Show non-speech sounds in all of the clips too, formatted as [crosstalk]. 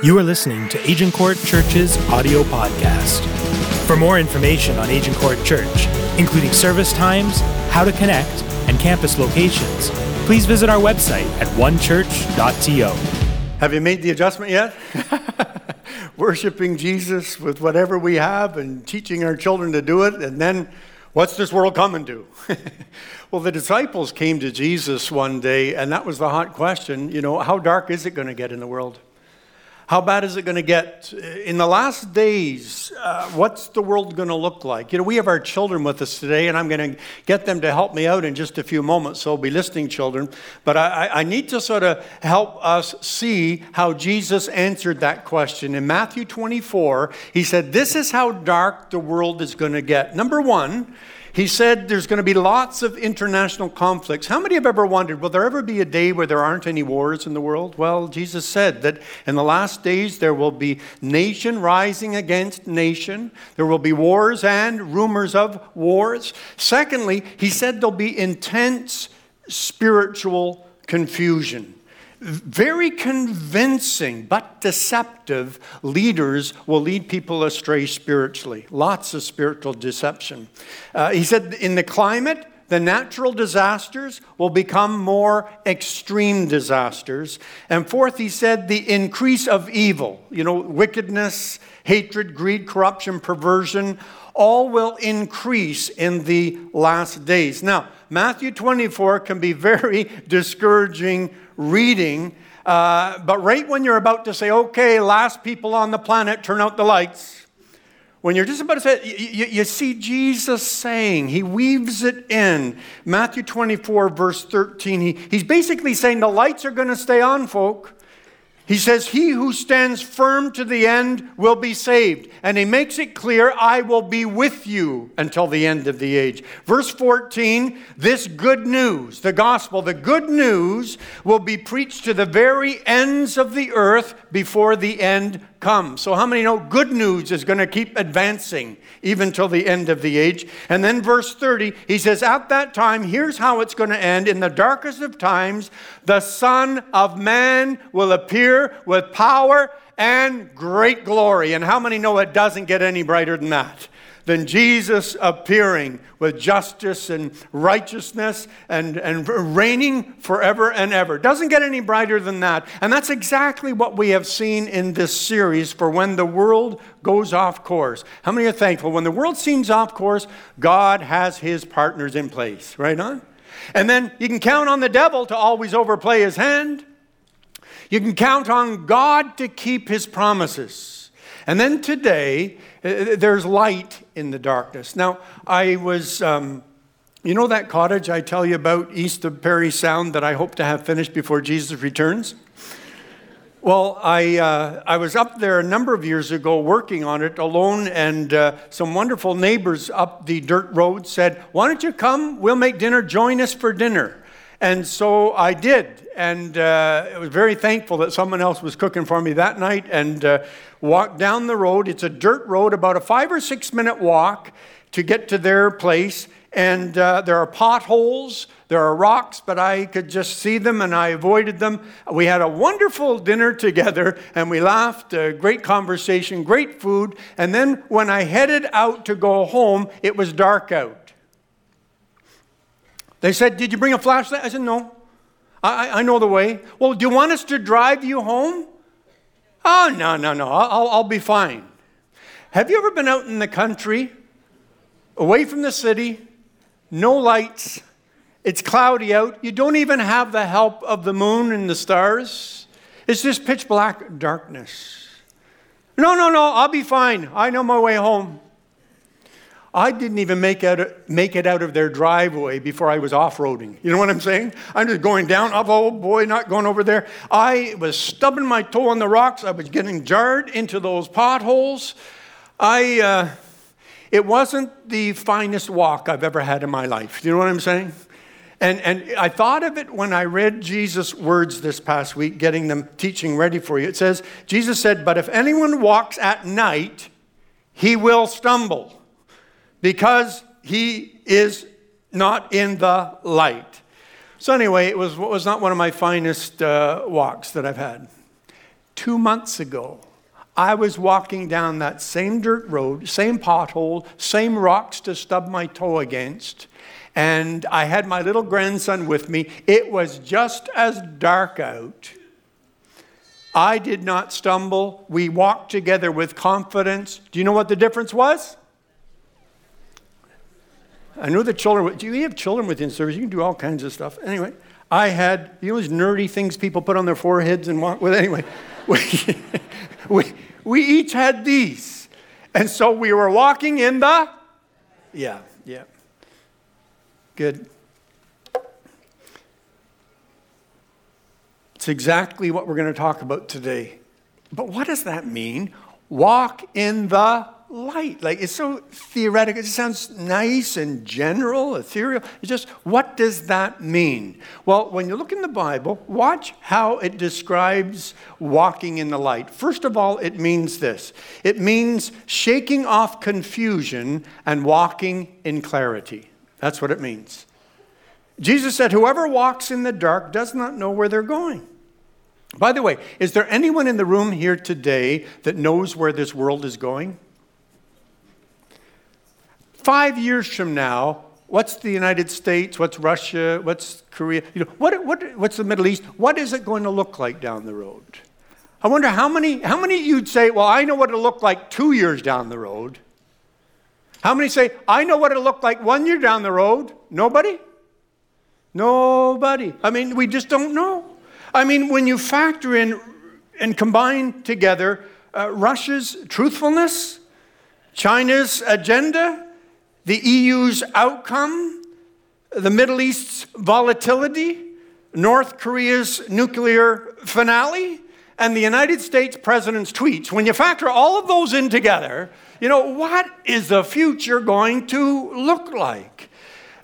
You are listening to Agincourt Church's audio podcast. For more information on Agincourt Church, including service times, how to connect, and campus locations, please visit our website at onechurch.to. Have you made the adjustment yet? [laughs] Worshipping Jesus with whatever we have and teaching our children to do it, and then what's this world coming to? [laughs] well, the disciples came to Jesus one day, and that was the hot question. You know, how dark is it going to get in the world? How bad is it going to get? In the last days, uh, what's the world going to look like? You know, we have our children with us today, and I'm going to get them to help me out in just a few moments, so be listening, children. But I, I need to sort of help us see how Jesus answered that question. In Matthew 24, he said, This is how dark the world is going to get. Number one, he said there's going to be lots of international conflicts. How many have ever wondered, will there ever be a day where there aren't any wars in the world? Well, Jesus said that in the last days there will be nation rising against nation, there will be wars and rumors of wars. Secondly, he said there'll be intense spiritual confusion very convincing but deceptive leaders will lead people astray spiritually. Lots of spiritual deception. Uh, he said, in the climate, the natural disasters will become more extreme disasters. And fourth, he said, the increase of evil, you know, wickedness, hatred, greed, corruption, perversion, all will increase in the last days. Now, Matthew 24 can be very [laughs] discouraging reading. Uh, but right when you're about to say, okay, last people on the planet, turn out the lights, when you're just about to say, you, you, see Jesus saying, he weaves it in. Matthew 24, verse 13, he, he's basically saying the lights are going to stay on, folk. He says, He who stands firm to the end will be saved. And he makes it clear, I will be with you until the end of the age. Verse 14, this good news, the gospel, the good news will be preached to the very ends of the earth before the end come. So, how many know good news is going to keep advancing even till the end of the age? And then, verse 30, he says, At that time, here's how it's going to end. In the darkest of times, the Son of Man will appear with power and great glory. And how many know it doesn't get any brighter than that? Than Jesus appearing with justice and righteousness and, and reigning forever and ever. Doesn't get any brighter than that. And that's exactly what we have seen in this series for when the world goes off course. How many are thankful? When the world seems off course, God has his partners in place. Right on? And then you can count on the devil to always overplay his hand. You can count on God to keep his promises. And then today, there's light in the darkness. Now, I was, um, you know that cottage I tell you about east of Parry Sound that I hope to have finished before Jesus returns? Well, I, uh, I was up there a number of years ago working on it alone, and uh, some wonderful neighbors up the dirt road said, Why don't you come? We'll make dinner. Join us for dinner. And so I did, and uh, I was very thankful that someone else was cooking for me that night. And uh, walked down the road. It's a dirt road, about a five or six minute walk to get to their place. And uh, there are potholes, there are rocks, but I could just see them and I avoided them. We had a wonderful dinner together and we laughed, uh, great conversation, great food. And then when I headed out to go home, it was dark out. They said, Did you bring a flashlight? I said, No. I, I know the way. Well, do you want us to drive you home? Oh, no, no, no. I'll, I'll be fine. Have you ever been out in the country, away from the city, no lights, it's cloudy out, you don't even have the help of the moon and the stars? It's just pitch black darkness. No, no, no, I'll be fine. I know my way home. I didn't even make, out, make it out of their driveway before I was off roading. You know what I'm saying? I'm just going down, oh boy, not going over there. I was stubbing my toe on the rocks. I was getting jarred into those potholes. I, uh, it wasn't the finest walk I've ever had in my life. You know what I'm saying? And, and I thought of it when I read Jesus' words this past week, getting them teaching ready for you. It says, Jesus said, But if anyone walks at night, he will stumble because he is not in the light. So, anyway, it was, was not one of my finest uh, walks that I've had. two months ago, I was walking down that same dirt road, same pothole, same rocks to stub my toe against, and I had my little grandson with me. It was just as dark out. I did not stumble. We walked together with confidence. Do you know what the difference was? I know the children, do you have children within service? You can do all kinds of stuff. Anyway, I had, you know, those nerdy things people put on their foreheads and walk with. Anyway, [laughs] we, we, we each had these. And so we were walking in the, yeah, yeah. Good. It's exactly what we're going to talk about today. But what does that mean? Walk in the light. Like it's so theoretical. It sounds nice and general, ethereal. It's just, what does that mean? Well, when you look in the Bible, watch how it describes walking in the light. First of all, it means this it means shaking off confusion and walking in clarity. That's what it means. Jesus said, Whoever walks in the dark does not know where they're going. By the way, is there anyone in the room here today that knows where this world is going? Five years from now, what's the United States? What's Russia? What's Korea? You know, what, what, what's the Middle East? What is it going to look like down the road? I wonder how many, how many you'd say, well, I know what it'll look like two years down the road. How many say, I know what it'll look like one year down the road? Nobody? Nobody. I mean, we just don't know. I mean, when you factor in and combine together uh, Russia's truthfulness, China's agenda, the EU's outcome, the Middle East's volatility, North Korea's nuclear finale, and the United States president's tweets, when you factor all of those in together, you know, what is the future going to look like?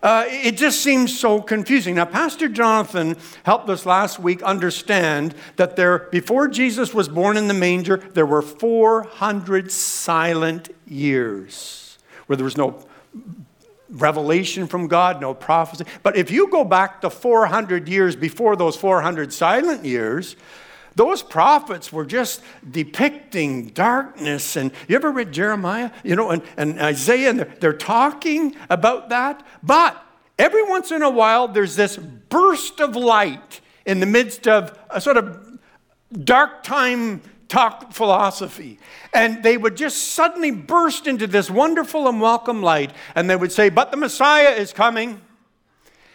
Uh, it just seems so confusing. Now, Pastor Jonathan helped us last week understand that there, before Jesus was born in the manger, there were 400 silent years where there was no revelation from God, no prophecy. But if you go back to 400 years before those 400 silent years, those prophets were just depicting darkness. And you ever read Jeremiah? You know, and, and Isaiah, and they're, they're talking about that. But every once in a while, there's this burst of light in the midst of a sort of dark time talk philosophy. And they would just suddenly burst into this wonderful and welcome light. And they would say, But the Messiah is coming.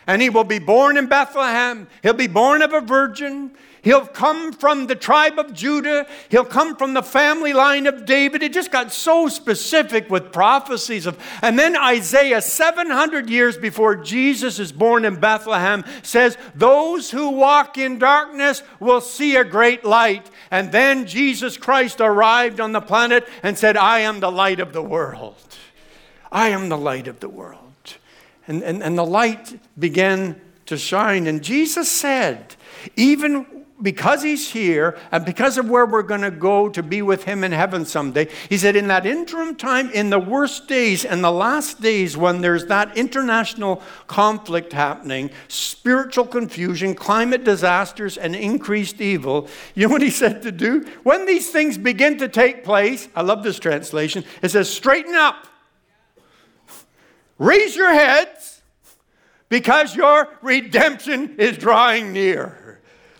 And he will be born in Bethlehem. He'll be born of a virgin. He'll come from the tribe of Judah. He'll come from the family line of David. It just got so specific with prophecies of. And then Isaiah, 700 years before Jesus is born in Bethlehem, says, Those who walk in darkness will see a great light. And then Jesus Christ arrived on the planet and said, I am the light of the world. I am the light of the world. And, and, and the light began to shine. And Jesus said, even because he's here and because of where we're going to go to be with him in heaven someday, he said, in that interim time, in the worst days and the last days when there's that international conflict happening, spiritual confusion, climate disasters, and increased evil, you know what he said to do? When these things begin to take place, I love this translation, it says, straighten up, raise your heads, because your redemption is drawing near.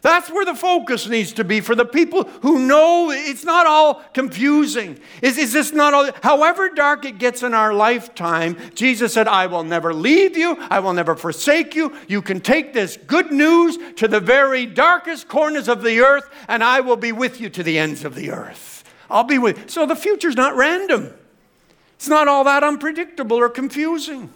That's where the focus needs to be for the people who know it's not all confusing. Is, is this not all? However dark it gets in our lifetime, Jesus said, I will never leave you, I will never forsake you. You can take this good news to the very darkest corners of the earth, and I will be with you to the ends of the earth. I'll be with. you. So the future's not random. It's not all that unpredictable or confusing.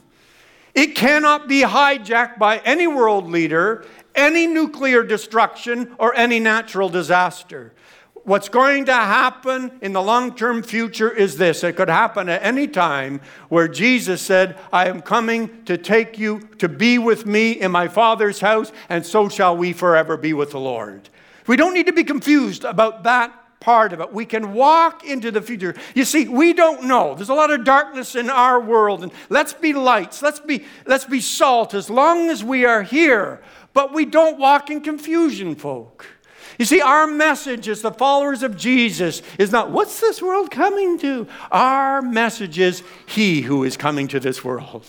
It cannot be hijacked by any world leader any nuclear destruction or any natural disaster. What's going to happen in the long term future is this it could happen at any time where Jesus said, I am coming to take you to be with me in my Father's house, and so shall we forever be with the Lord. We don't need to be confused about that part of it. We can walk into the future. You see, we don't know. There's a lot of darkness in our world, and let's be lights. Let's be, let's be salt as long as we are here. But we don't walk in confusion, folk. You see, our message as the followers of Jesus is not, what's this world coming to? Our message is, He who is coming to this world.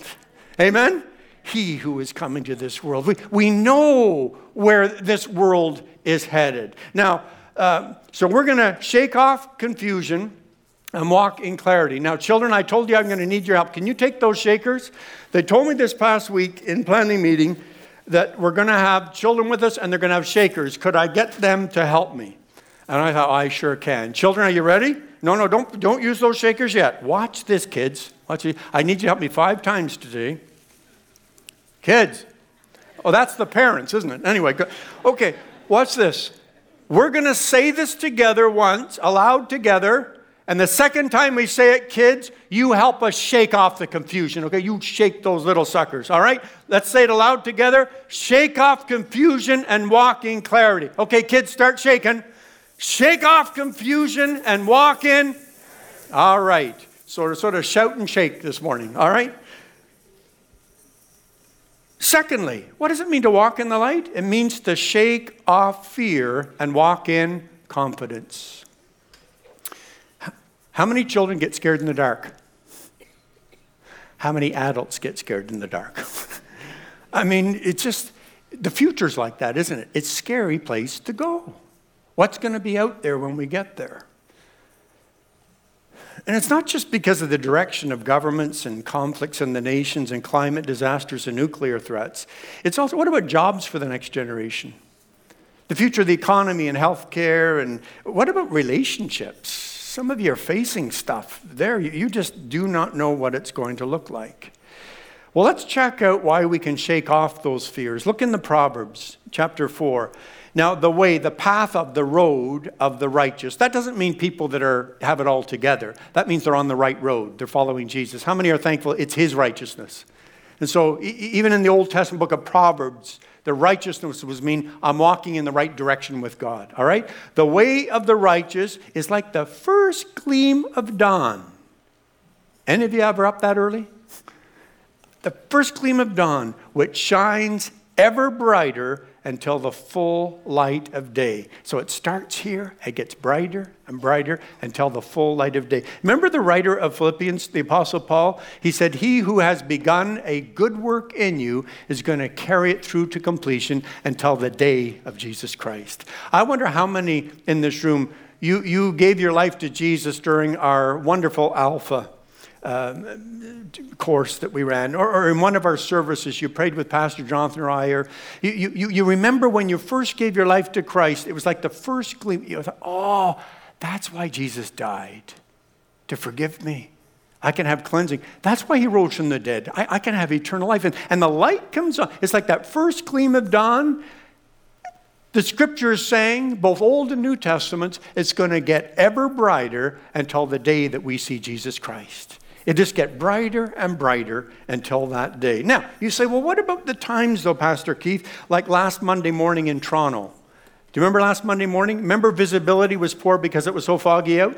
Amen? He who is coming to this world. We, we know where this world is headed. Now, uh, so we're going to shake off confusion and walk in clarity. Now, children, I told you I'm going to need your help. Can you take those shakers? They told me this past week in planning meeting that we're going to have children with us and they're going to have shakers. Could I get them to help me? And I thought, I sure can. Children, are you ready? No, no, don't, don't use those shakers yet. Watch this, kids. Watch it. I need you to help me five times today. Kids. Oh, that's the parents, isn't it? Anyway, go. okay, watch this. We're going to say this together once, aloud together. And the second time we say it, kids, you help us shake off the confusion, okay? You shake those little suckers, all right? Let's say it aloud together. Shake off confusion and walk in clarity. Okay, kids, start shaking. Shake off confusion and walk in. All right. Sort of, sort of shout and shake this morning, all right? Secondly, what does it mean to walk in the light? It means to shake off fear and walk in confidence. How many children get scared in the dark? How many adults get scared in the dark? [laughs] I mean, it's just, the future's like that, isn't it? It's a scary place to go. What's going to be out there when we get there? And it's not just because of the direction of governments and conflicts in the nations and climate disasters and nuclear threats. It's also, what about jobs for the next generation? The future of the economy and healthcare, and what about relationships? Some of you are facing stuff there. You just do not know what it's going to look like. Well, let's check out why we can shake off those fears. Look in the Proverbs, chapter 4. Now, the way, the path of the road of the righteous, that doesn't mean people that are, have it all together. That means they're on the right road. They're following Jesus. How many are thankful it's his righteousness? And so, even in the Old Testament book of Proverbs, the righteousness was mean I'm walking in the right direction with God. All right? The way of the righteous is like the first gleam of dawn. Any of you ever up that early? The first gleam of dawn, which shines ever brighter until the full light of day. So it starts here, it gets brighter and brighter until the full light of day. Remember the writer of Philippians, the Apostle Paul? He said, He who has begun a good work in you is going to carry it through to completion until the day of Jesus Christ. I wonder how many in this room you, you gave your life to Jesus during our wonderful Alpha um, course that we ran, or, or, in one of our services, you prayed with Pastor Jonathan or I, or you, you, you remember when you first gave your life to Christ, it was like the first glimpse. You thought, oh, that's why Jesus died, to forgive me. I can have cleansing. That's why he rose from the dead. I, I can have eternal life. And, and the light comes on. It's like that first gleam of dawn. The scripture is saying, both Old and New Testaments, it's going to get ever brighter until the day that we see Jesus Christ. It just get brighter and brighter until that day. Now, you say, well, what about the times, though, Pastor Keith, like last Monday morning in Toronto? Do you remember last Monday morning? Remember visibility was poor because it was so foggy out?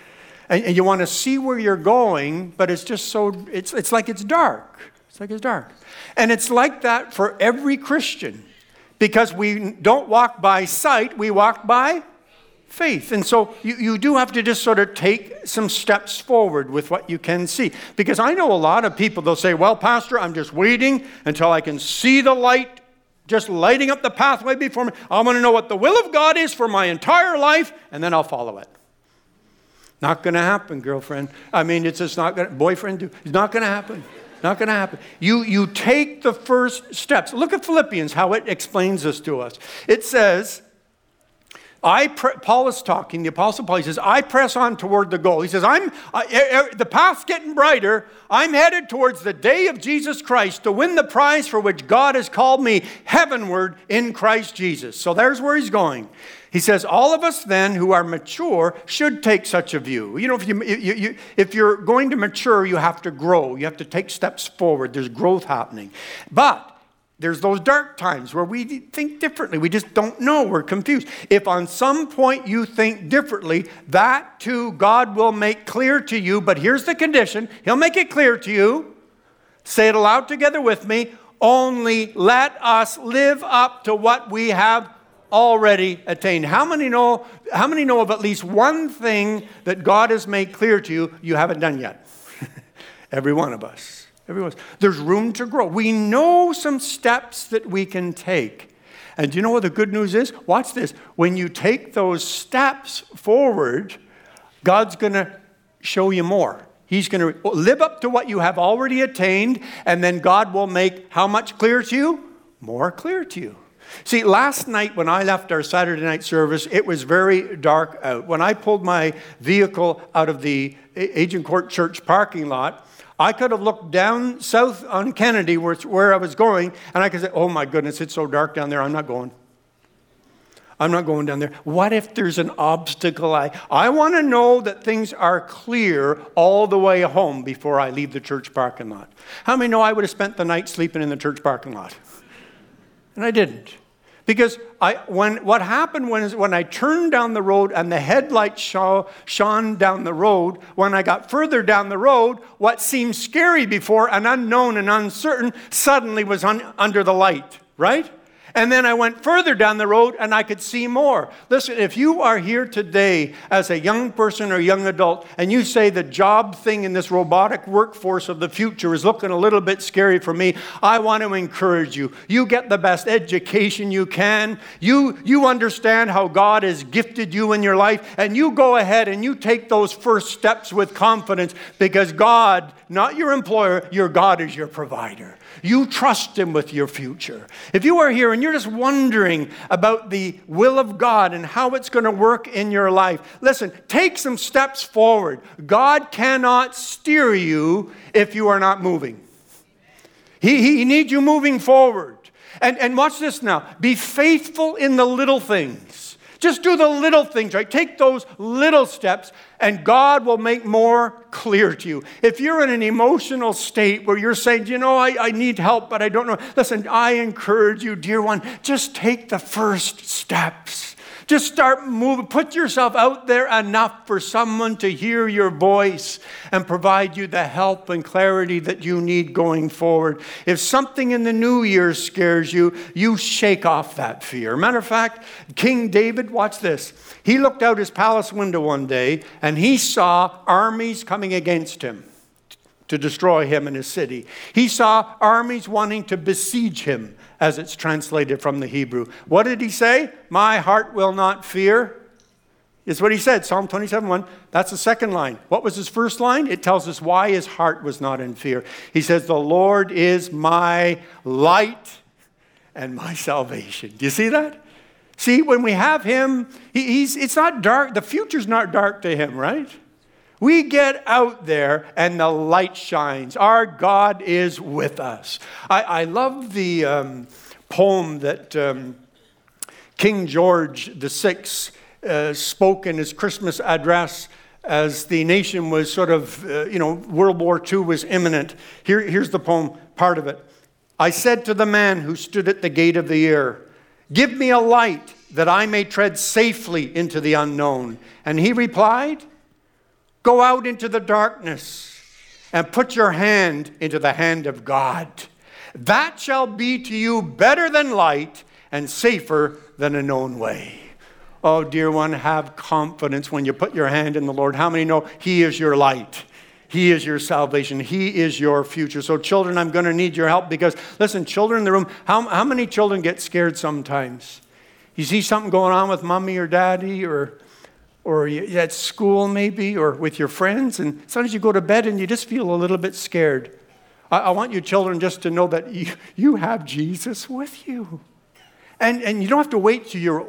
[laughs] and, and, you want to see where you're going, but it's just so, it's, it's like it's dark. It's like it's dark. And it's like that for every Christian because we don't walk by sight, we walk by faith. And so you, you do have to just sort of take some steps forward with what you can see. Because I know a lot of people, they'll say, Well, Pastor, I'm just waiting until I can see the light just lighting up the pathway before me. I want to know what the will of God is for my entire life, and then I'll follow it. Not going to happen, girlfriend. I mean, it's just not going to, boyfriend, it's not going to happen. Not going to happen. You, you take the first steps. Look at Philippians, how it explains this to us. It says, I pre- Paul is talking, the Apostle Paul, he says, I press on toward the goal. He says, I'm, uh, the path's getting brighter. I'm headed towards the day of Jesus Christ to win the prize for which God has called me heavenward in Christ Jesus. So there's where he's going. He says, All of us then who are mature should take such a view. You know, if, you, you, you, if you're going to mature, you have to grow, you have to take steps forward. There's growth happening. But there's those dark times where we think differently. We just don't know. We're confused. If on some point you think differently, that too God will make clear to you. But here's the condition He'll make it clear to you. Say it aloud together with me. Only let us live up to what we have already attained. How many know how many know of at least one thing that God has made clear to you you haven't done yet? [laughs] Every one of us. Everyone. There's room to grow. We know some steps that we can take. And do you know what the good news is? Watch this. When you take those steps forward, God's going to show you more. He's going to live up to what you have already attained, and then God will make how much clear to you? More clear to you. See, last night when I left our Saturday night service, it was very dark out. When I pulled my vehicle out of the Agincourt Church parking lot, I could have looked down south on Kennedy, where, where I was going, and I could say, Oh my goodness, it's so dark down there, I'm not going. I'm not going down there. What if there's an obstacle? I, I want to know that things are clear all the way home before I leave the church parking lot. How many know I would have spent the night sleeping in the church parking lot? And I didn't. Because I, when, what happened when, when I turned down the road and the headlights shone down the road, when I got further down the road, what seemed scary before and unknown and uncertain suddenly was un, under the light, right? And then I went further down the road and I could see more. Listen, if you are here today as a young person or young adult and you say the job thing in this robotic workforce of the future is looking a little bit scary for me, I want to encourage you. You get the best education you can. You, you understand how God has gifted you in your life, and you go ahead and you take those first steps with confidence because God, not your employer, your God is your provider. You trust Him with your future. If you are here and you're just wondering about the will of God and how it's going to work in your life, listen, take some steps forward. God cannot steer you if you are not moving. He, he needs you moving forward. And, and watch this now be faithful in the little things. Just do the little things, right? Take those little steps, and God will make more clear to you. If you're in an emotional state where you're saying, you know, I, I need help, but I don't know, listen, I encourage you, dear one, just take the first steps. Just start moving. Put yourself out there enough for someone to hear your voice and provide you the help and clarity that you need going forward. If something in the new year scares you, you shake off that fear. Matter of fact, King David, watch this. He looked out his palace window one day and he saw armies coming against him to destroy him and his city. He saw armies wanting to besiege him as it's translated from the Hebrew. What did he say? My heart will not fear. Is what he said, Psalm 27 1. That's the second line. What was his first line? It tells us why his heart was not in fear. He says, The Lord is my light and my salvation. Do you see that? See, when we have him, he's, it's not dark. The future's not dark to him, right? We get out there and the light shines. Our God is with us. I, I love the um, poem that um, King George VI uh, spoke in his Christmas address as the nation was sort of, uh, you know, World War II was imminent. Here, here's the poem, part of it. I said to the man who stood at the gate of the year, Give me a light that I may tread safely into the unknown. And he replied, Go out into the darkness and put your hand into the hand of God. That shall be to you better than light and safer than a known way. Oh, dear one, have confidence when you put your hand in the Lord. How many know He is your light? He is your salvation. He is your future. So, children, I'm going to need your help because, listen, children in the room, how, how many children get scared sometimes? You see something going on with mommy or daddy or or at school maybe, or with your friends, and sometimes you go to bed and you just feel a little bit scared. I, I want you children just to know that you, you have Jesus with you. And, and you don't have to wait till you're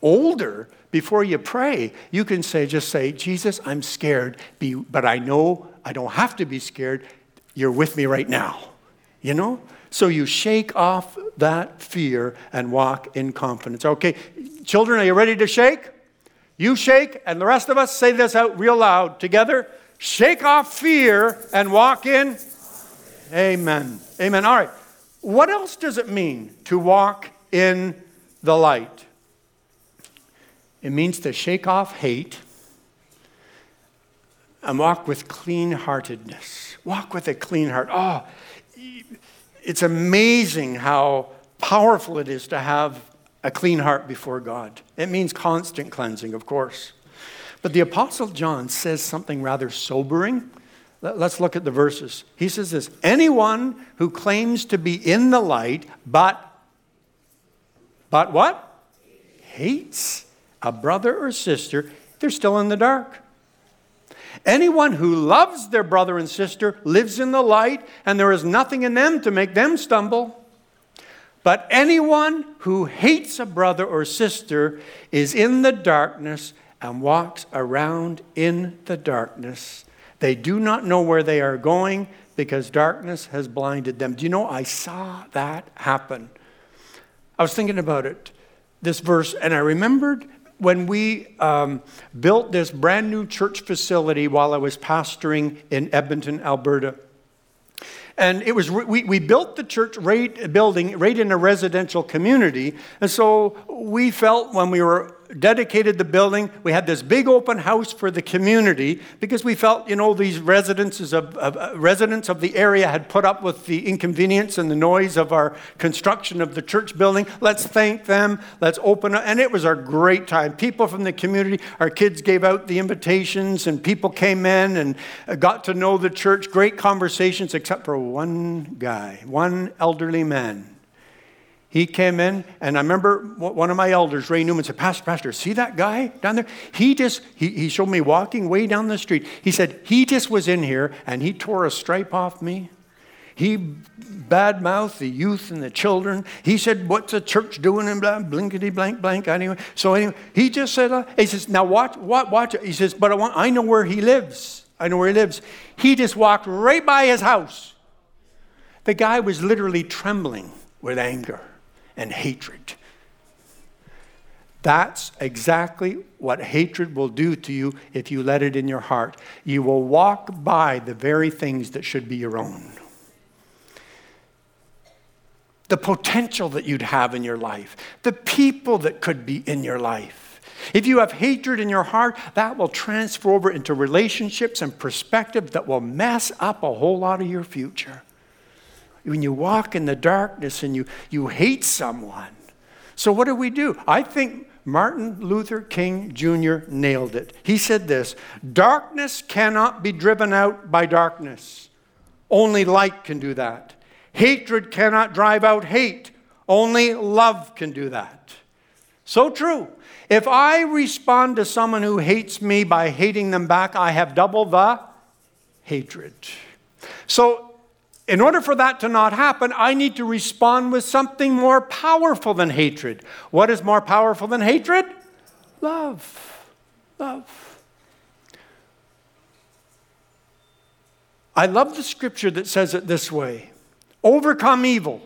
older before you pray. You can say, just say, Jesus, I'm scared, be, but I know I don't have to be scared. You're with me right now. You know? So you shake off that fear and walk in confidence. Okay, children, are you ready to shake? You shake, and the rest of us say this out real loud together. Shake off fear and walk in. Amen. Amen. All right. What else does it mean to walk in the light? It means to shake off hate and walk with clean heartedness. Walk with a clean heart. Oh, it's amazing how powerful it is to have a clean heart before God. It means constant cleansing, of course. But the Apostle John says something rather sobering. Let's look at the verses. He says this Anyone who claims to be in the light, but, but what? Hates a brother or sister, they're still in the dark. Anyone who loves their brother and sister lives in the light, and there is nothing in them to make them stumble. But anyone who hates a brother or sister is in the darkness and walks around in the darkness. They do not know where they are going because darkness has blinded them. Do you know, I saw that happen. I was thinking about it, this verse, and I remembered when we um, built this brand new church facility while I was pastoring in Edmonton, Alberta. And it was, we, we built the church right, building right in a residential community. And so we felt when we were dedicated the building. We had this big open house for the community because we felt, you know, these residences of, of uh, residents of the area had put up with the inconvenience and the noise of our construction of the church building. Let's thank them. Let's open up. And it was a great time. People from the community, our kids gave out the invitations, and people came in and uh, got to know the church. Great conversations, except for one guy, one elderly man he came in, and I remember one of my elders, Ray Newman, said, Pastor, Pastor, see that guy down there? He just, he, he showed me walking way down the street. He said, he just was in here and he tore a stripe off me. He badmouthed the youth and the children. He said, What's the church doing? And blah, blinkety blank blank. Anyway, so anyway, he just said, uh, He says, Now watch, watch, watch. He says, But I, want, I know where he lives. I know where he lives. He just walked right by his house. The guy was literally trembling with anger and hatred. That's exactly what hatred will do to you if you let it in your heart. You will walk by the very things that should be your own. The potential that you'd have in your life, the people that could be in your life. If you have hatred in your heart, that will transfer over into relationships and perspective that will mess up a whole lot of your future when you walk in the darkness and you, you hate someone. So, what do we do? I think Martin Luther King Jr. nailed it. He said this Darkness cannot be driven out by darkness, only light can do that. Hatred cannot drive out hate, only love can do that. So true. If I respond to someone who hates me by hating them back, I have double the hatred. So in order for that to not happen, I need to respond with something more powerful than hatred. What is more powerful than hatred? Love. Love. I love the scripture that says it this way overcome evil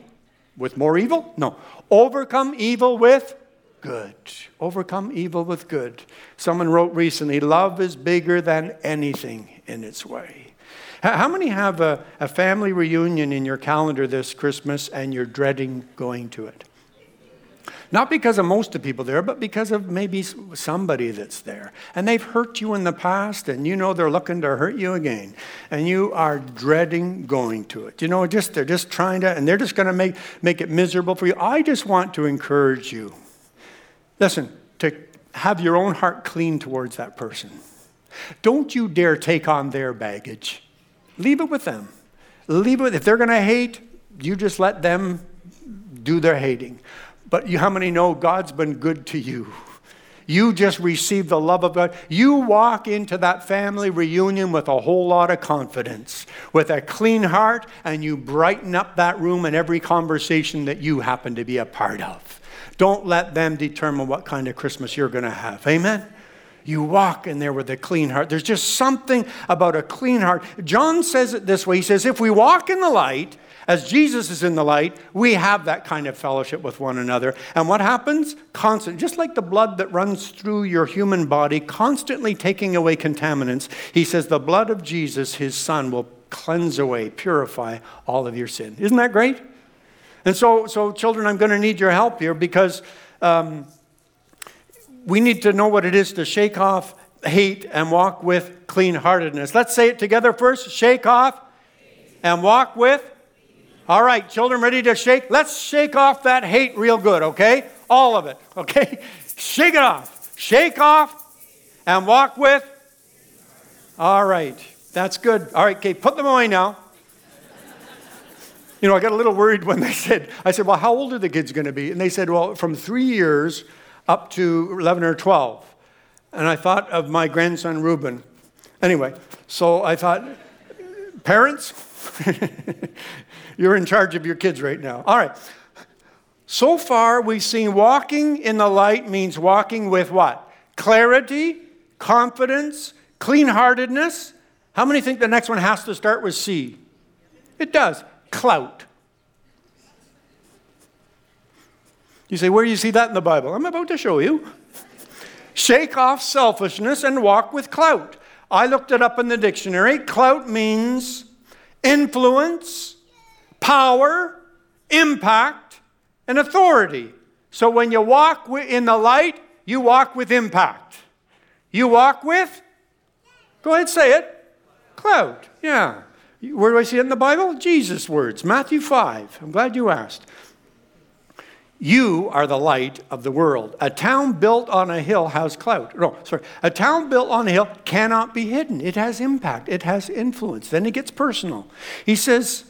with more evil? No. Overcome evil with good. Overcome evil with good. Someone wrote recently love is bigger than anything in its way. How many have a, a family reunion in your calendar this Christmas and you're dreading going to it? Not because of most of the people there, but because of maybe somebody that's there. And they've hurt you in the past, and you know they're looking to hurt you again. And you are dreading going to it. You know, just they're just trying to, and they're just going to make, make it miserable for you. I just want to encourage you. Listen, to have your own heart clean towards that person. Don't you dare take on their baggage. Leave it with them. Leave it. If they're going to hate, you just let them do their hating. But you, how many know God's been good to you? You just receive the love of God. You walk into that family reunion with a whole lot of confidence, with a clean heart, and you brighten up that room and every conversation that you happen to be a part of. Don't let them determine what kind of Christmas you're going to have. Amen? You walk in there with a clean heart. There's just something about a clean heart. John says it this way He says, If we walk in the light, as Jesus is in the light, we have that kind of fellowship with one another. And what happens? Constant, just like the blood that runs through your human body, constantly taking away contaminants. He says, The blood of Jesus, his son, will cleanse away, purify all of your sin. Isn't that great? And so, so children, I'm going to need your help here because. Um, we need to know what it is to shake off hate and walk with clean heartedness. Let's say it together first shake off and walk with. All right, children, ready to shake? Let's shake off that hate real good, okay? all of it, [laughs] okay? Shake it off. Shake off and walk with. All right, that's good. All right, okay, put them away now. You know, I got a little worried when they said, I said, well, how old are the kids going to be? And they said, well, from three years up to 11 or 12. And I thought of my grandson, Reuben. Anyway, so I thought, parents, [laughs] you're in charge of your kids right now. All right. So far, we've seen walking in the light means walking with what? Clarity, confidence, clean heartedness. How many think the next one has to start with C? It does. Clout. You say, where do you see that in the Bible? I'm about to show you. Shake off selfishness and walk with clout. I looked it up in the dictionary. Clout means influence, power, impact, and authority. So when you walk in the light, you walk with impact. You walk with, go ahead, say it, clout. Yeah. Where do I see it in the Bible? Jesus' words, Matthew 5. I'm glad you asked. You are the light of the world. A town built on a hill has clout. No, sorry. A town built on a hill cannot be hidden. It has impact, it has influence. Then it gets personal. He says,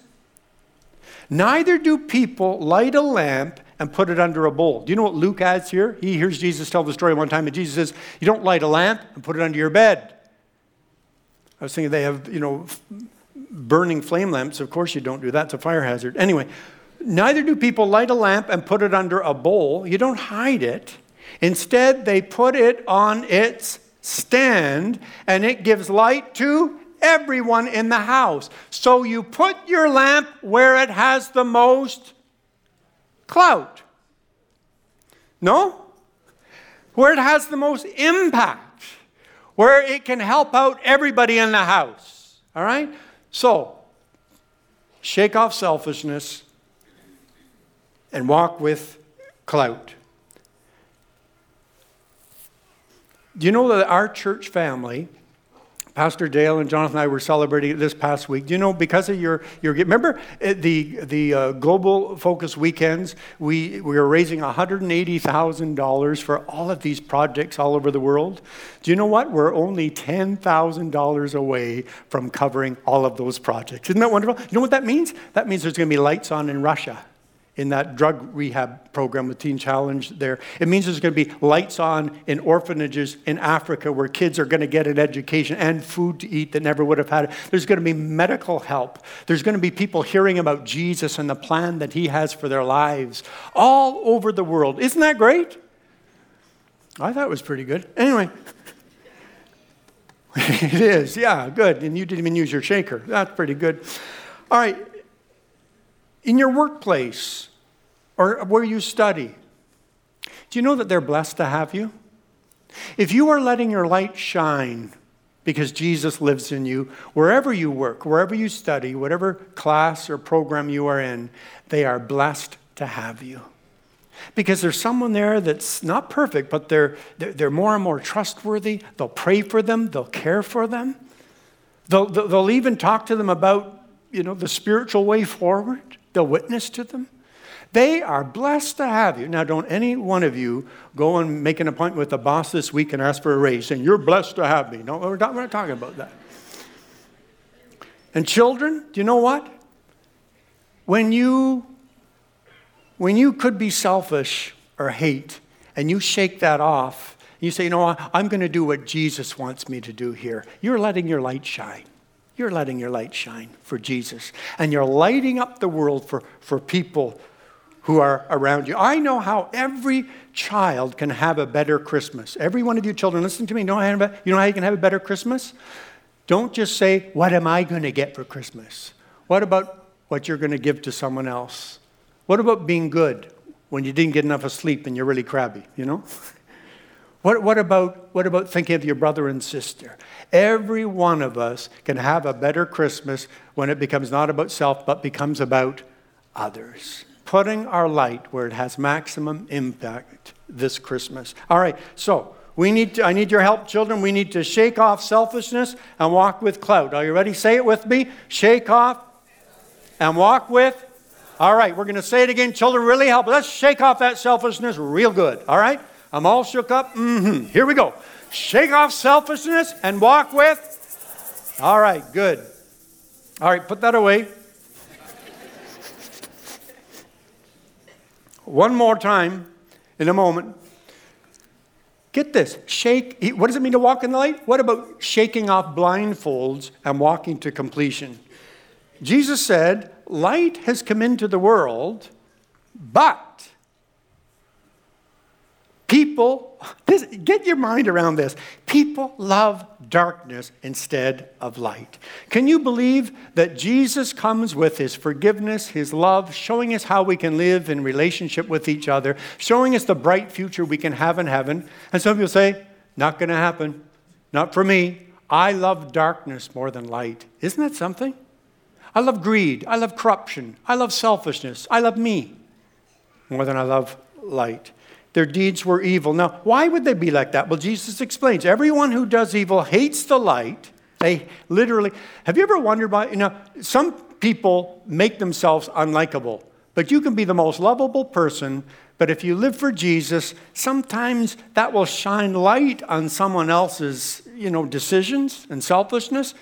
Neither do people light a lamp and put it under a bowl. Do you know what Luke adds here? He hears Jesus tell the story one time, and Jesus says, You don't light a lamp and put it under your bed. I was thinking they have, you know, burning flame lamps. Of course, you don't do that, it's a fire hazard. Anyway, Neither do people light a lamp and put it under a bowl. You don't hide it. Instead, they put it on its stand, and it gives light to everyone in the house. So you put your lamp where it has the most clout. No? Where it has the most impact, where it can help out everybody in the house. All right? So, shake off selfishness and walk with clout. Do you know that our church family, Pastor Dale and Jonathan and I were celebrating this past week. Do you know because of your your remember uh, the the uh, global focus weekends we we are raising $180,000 for all of these projects all over the world. Do you know what? We're only $10,000 away from covering all of those projects. Isn't that wonderful? You know what that means? That means there's going to be lights on in Russia in that drug rehab program with Teen Challenge there. It means there's going to be lights on in orphanages in Africa where kids are going to get an education and food to eat that never would have had it. There's going to be medical help. There's going to be people hearing about Jesus and the plan that he has for their lives all over the world. Isn't that great? I thought it was pretty good. Anyway. [laughs] it is, yeah, good. And you didn't even use your shaker. That's pretty good. All right. In your workplace, or where you study. Do you know that they're blessed to have you? If you are letting your light shine because Jesus lives in you, wherever you work, wherever you study, whatever class or program you are in, they are blessed to have you. Because there's someone there that's not perfect, but they're, they're, more and more trustworthy. They'll pray for them, they'll care for them. They'll, they'll even talk to them about you know, the spiritual way forward. They'll witness to them. They are blessed to have you. Now, don't any one of you go and make an appointment with the boss this week and ask for a raise, and You're blessed to have me. No, we're not, we're not talking about that. And children, do you know what? When you when you could be selfish or hate and you shake that off, you say, you know I'm going to do what Jesus wants me to do here. You're letting your light shine. You're letting your light shine for Jesus. And you're lighting up the world for, for people who are around you. I know how every child can have a better Christmas. Every one of you children, listen to me. You know how, you can have a better Christmas? Don't just say, What am I going to get for Christmas? What about what you're going to give to someone else? What about being good when you didn't get enough of sleep and you're really crabby, you know? [laughs] What, what, about, what about thinking of your brother and sister? Every one of us can have a better Christmas when it becomes not about self, but becomes about others putting our light where it has maximum impact this Christmas. All right, so we need to, I need your help, children. We need to shake off selfishness and walk with clout. Are you ready? Say it with me. Shake off and walk with All right, we're going to say it again. Children, really help. Let's shake off that selfishness real good. All right? I'm all shook up. Mm-hmm. Here we go. Shake off selfishness and walk with. All right, good. All right, put that away. One more time in a moment. Get this shake. What does it mean to walk in the light? What about shaking off blindfolds and walking to completion? Jesus said, Light has come into the world, but people, this, get your mind around this. People love darkness instead of light. Can you believe that Jesus comes with his forgiveness, his love, showing us how we can live in relationship with each other, showing us the bright future we can have in heaven? And some people say, not going to happen. Not for me. I love darkness more than light. Isn't that something? I love greed. I love corruption. I love selfishness. I love me more than I love light. Their deeds were evil. Now, why would they be like that? Well, Jesus explains everyone who does evil hates the light. They literally, have you ever wondered why? You know, some people make themselves unlikable, but you can be the most lovable person. But if you live for Jesus, sometimes that will shine light on someone else's, you know, decisions and selfishness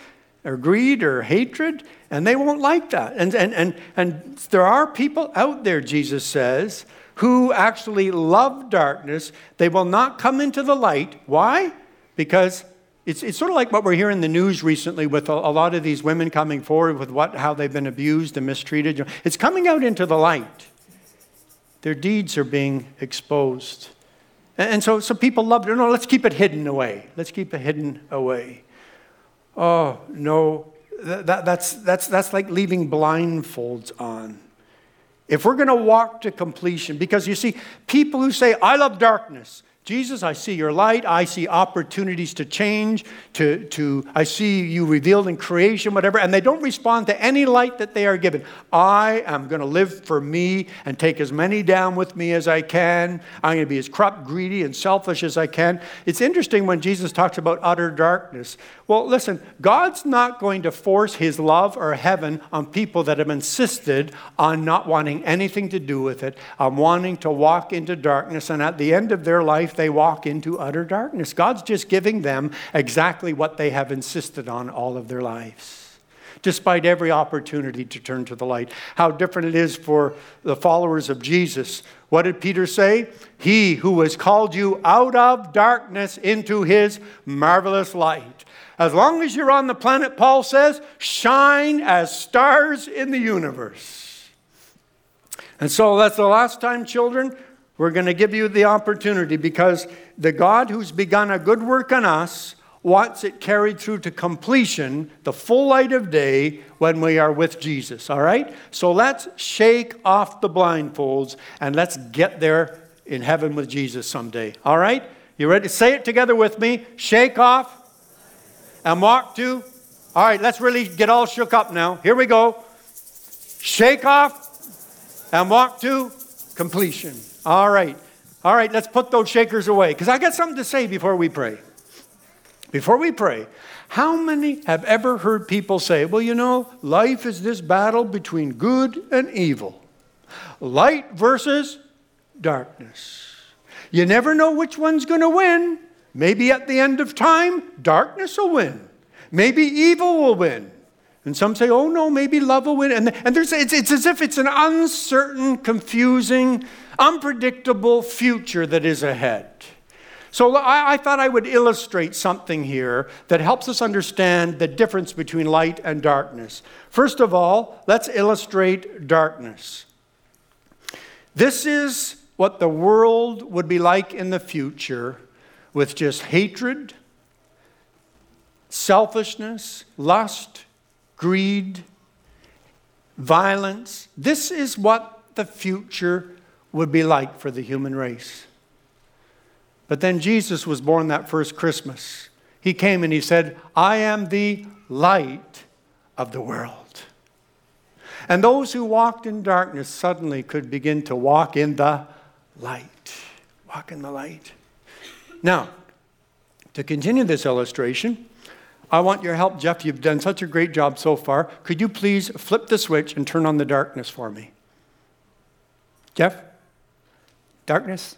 or greed or hatred, and they won't like that. And, and, and, and there are people out there, Jesus says, who actually love darkness. They will not come into the light. Why? Because it's, it's sort of like what we're hearing in the news recently with a, a lot of these women coming forward with what, how they've been abused and mistreated. It's coming out into the light. Their deeds are being exposed. And, so, so people love it. No, let's keep it hidden away. Let's keep it hidden away. Oh, no, that, that's, that's, that's like leaving blindfolds on. If we're going to walk to completion, because you see, people who say, I love darkness, Jesus, I see your light. I see opportunities to change, to, to I see you revealed in creation, whatever, and they don't respond to any light that they are given. I am going to live for me and take as many down with me as I can. I'm going to be as corrupt, greedy, and selfish as I can. It's interesting when Jesus talks about utter darkness. Well, listen, God's not going to force his love or heaven on people that have insisted on not wanting anything to do with it, on wanting to walk into darkness, and at the end of their life, they walk into utter darkness. God's just giving them exactly what they have insisted on all of their lives, despite every opportunity to turn to the light. How different it is for the followers of Jesus. What did Peter say? He who has called you out of darkness into his marvelous light. As long as you're on the planet, Paul says, shine as stars in the universe. And so that's the last time, children, we're going to give you the opportunity because the God who's begun a good work on us wants it carried through to completion, the full light of day, when we are with Jesus. All right? So let's shake off the blindfolds and let's get there in heaven with Jesus someday. All right? You ready? Say it together with me. Shake off and walk to. All right, let's really get all shook up now. Here we go. Shake off and walk to completion. All right. All right, let's put those shakers away because I got something to say before we pray. Before we pray, how many have ever heard people say, well, you know, life is this battle between good and evil, light versus darkness? You never know which one's going to win. Maybe at the end of time, darkness will win. Maybe evil will win. And some say, oh no, maybe love will win. And, and there's, it's, it's as if it's an uncertain, confusing, unpredictable future that is ahead. So I, I, thought I would illustrate something here that helps us understand the difference between light and darkness. First of all, let's illustrate darkness. This is what the world would be like in the future with just hatred, selfishness, lust, greed, violence. This is what the future would be like for the human race. But then Jesus was born that first Christmas. He came and he said, I am the light of the world. And those who walked in darkness suddenly could begin to walk in the light. Walk in the light. Now, to continue this illustration, I want your help, Jeff. You've done such a great job so far. Could you please flip the switch and turn on the darkness for me? Jeff? Darkness?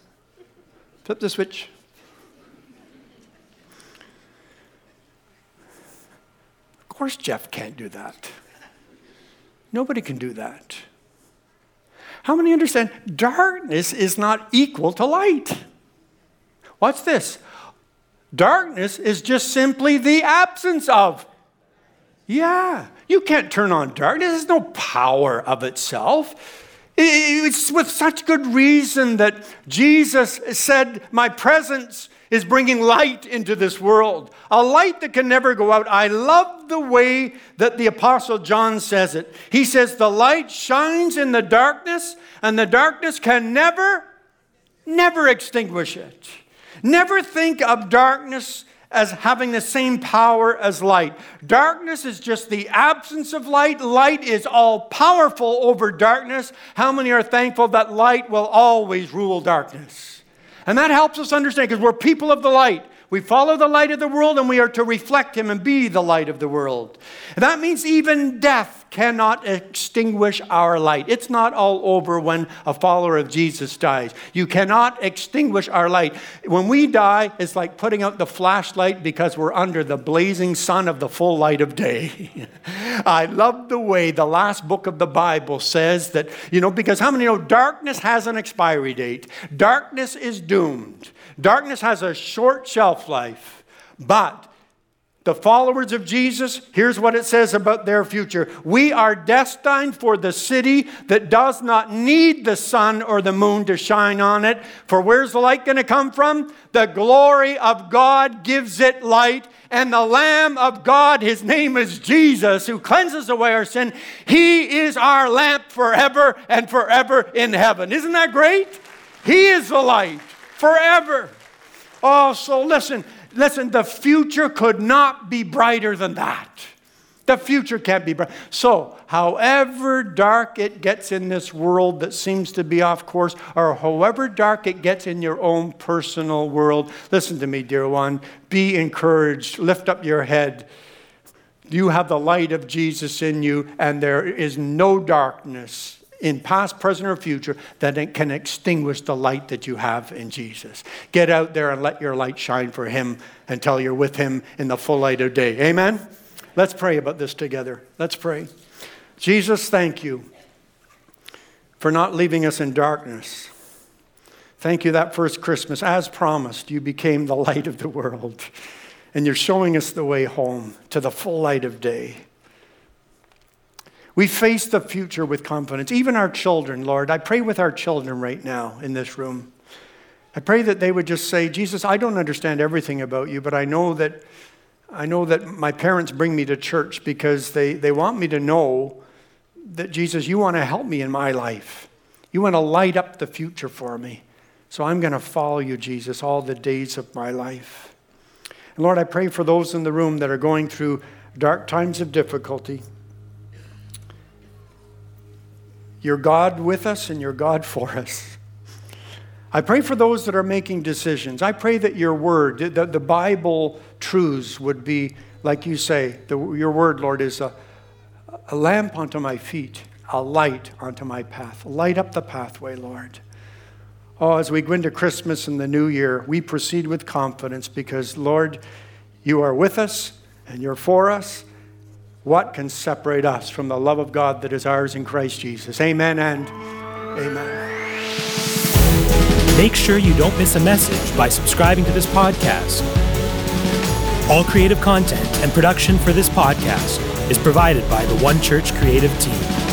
Flip the switch. Of course, Jeff can't do that. Nobody can do that. How many understand darkness is not equal to light? What's this? Darkness is just simply the absence of. Yeah, you can't turn on darkness. There's no power of itself. It's with such good reason that Jesus said, My presence is bringing light into this world, a light that can never go out. I love the way that the Apostle John says it. He says, The light shines in the darkness, and the darkness can never, never extinguish it. Never think of darkness as having the same power as light. Darkness is just the absence of light. Light is all powerful over darkness. How many are thankful that light will always rule darkness? And that helps us understand because we're people of the light. We follow the light of the world and we are to reflect Him and be the light of the world. And that means even death cannot extinguish our light. It's not all over when a follower of Jesus dies. You cannot extinguish our light. When we die, it's like putting out the flashlight because we're under the blazing sun of the full light of day. [laughs] I love the way the last book of the Bible says that, you know, because how many know darkness has an expiry date? Darkness is doomed. Darkness has a short shelf life, but the followers of Jesus, here's what it says about their future. We are destined for the city that does not need the sun or the moon to shine on it. For where's the light going to come from? The glory of God gives it light. And the Lamb of God, his name is Jesus, who cleanses away our sin. He is our lamp forever and forever in heaven. Isn't that great? He is the light forever. Oh, so listen, listen, the future could not be brighter than that. The future can't be bright. So, however dark it gets in this world that seems to be off course, or however dark it gets in your own personal world, listen to me, dear one. Be encouraged. Lift up your head. You have the light of Jesus in you, and there is no darkness in past, present, or future that it can extinguish the light that you have in Jesus. Get out there and let your light shine for Him until you're with Him in the full light of day. Amen? Let's pray about this together. Let's pray. Jesus, thank you for not leaving us in darkness. Thank you that first Christmas, as promised, you became the [laughs] light of the world. And you're showing us the way home to the full light of day. We face the future with confidence, even our children, Lord. I pray with our children right now in this room. I pray that they would just say, Jesus, I don't understand everything about you, but I know that, I know that my parents bring me to church because they, they want me to know that, Jesus, you want to help me in my life. You want to light up the future for me. So I'm going to follow you, Jesus, all the days of my life. And Lord, I pray for those in the room that are going through dark times of difficulty. You're God with us and you're God for us. I pray for those that are making decisions. I pray that your word, that the Bible truths would be, like you say, the, your word, Lord, is a, a lamp unto my feet, a light unto my path. Light up the pathway, Lord. Oh, as we go into Christmas and the new year, we proceed with confidence because, Lord, you are with us and you're for us what can separate us from the love of God that is ours in Christ Jesus? Amen and amen. Make sure you don't miss a message by subscribing to this podcast. All creative content and production for this podcast is provided by the One Church creative team.